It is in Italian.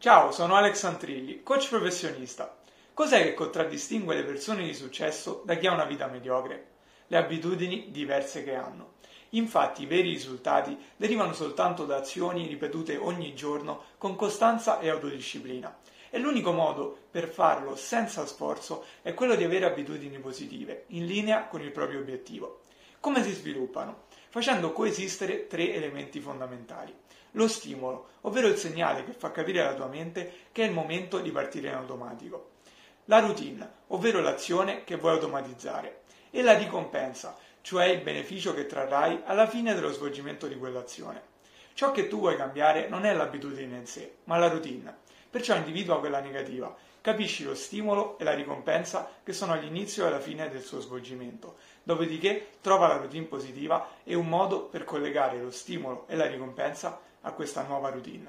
Ciao, sono Alex Antrilli, coach professionista. Cos'è che contraddistingue le persone di successo da chi ha una vita mediocre? Le abitudini diverse che hanno. Infatti i veri risultati derivano soltanto da azioni ripetute ogni giorno con costanza e autodisciplina. E l'unico modo per farlo senza sforzo è quello di avere abitudini positive, in linea con il proprio obiettivo. Come si sviluppano? Facendo coesistere tre elementi fondamentali. Lo stimolo, ovvero il segnale che fa capire alla tua mente che è il momento di partire in automatico. La routine, ovvero l'azione che vuoi automatizzare. E la ricompensa, cioè il beneficio che trarrai alla fine dello svolgimento di quell'azione. Ciò che tu vuoi cambiare non è l'abitudine in sé, ma la routine. Perciò individua quella negativa, capisci lo stimolo e la ricompensa che sono all'inizio e alla fine del suo svolgimento. Dopodiché trova la routine positiva e un modo per collegare lo stimolo e la ricompensa a questa nuova routine.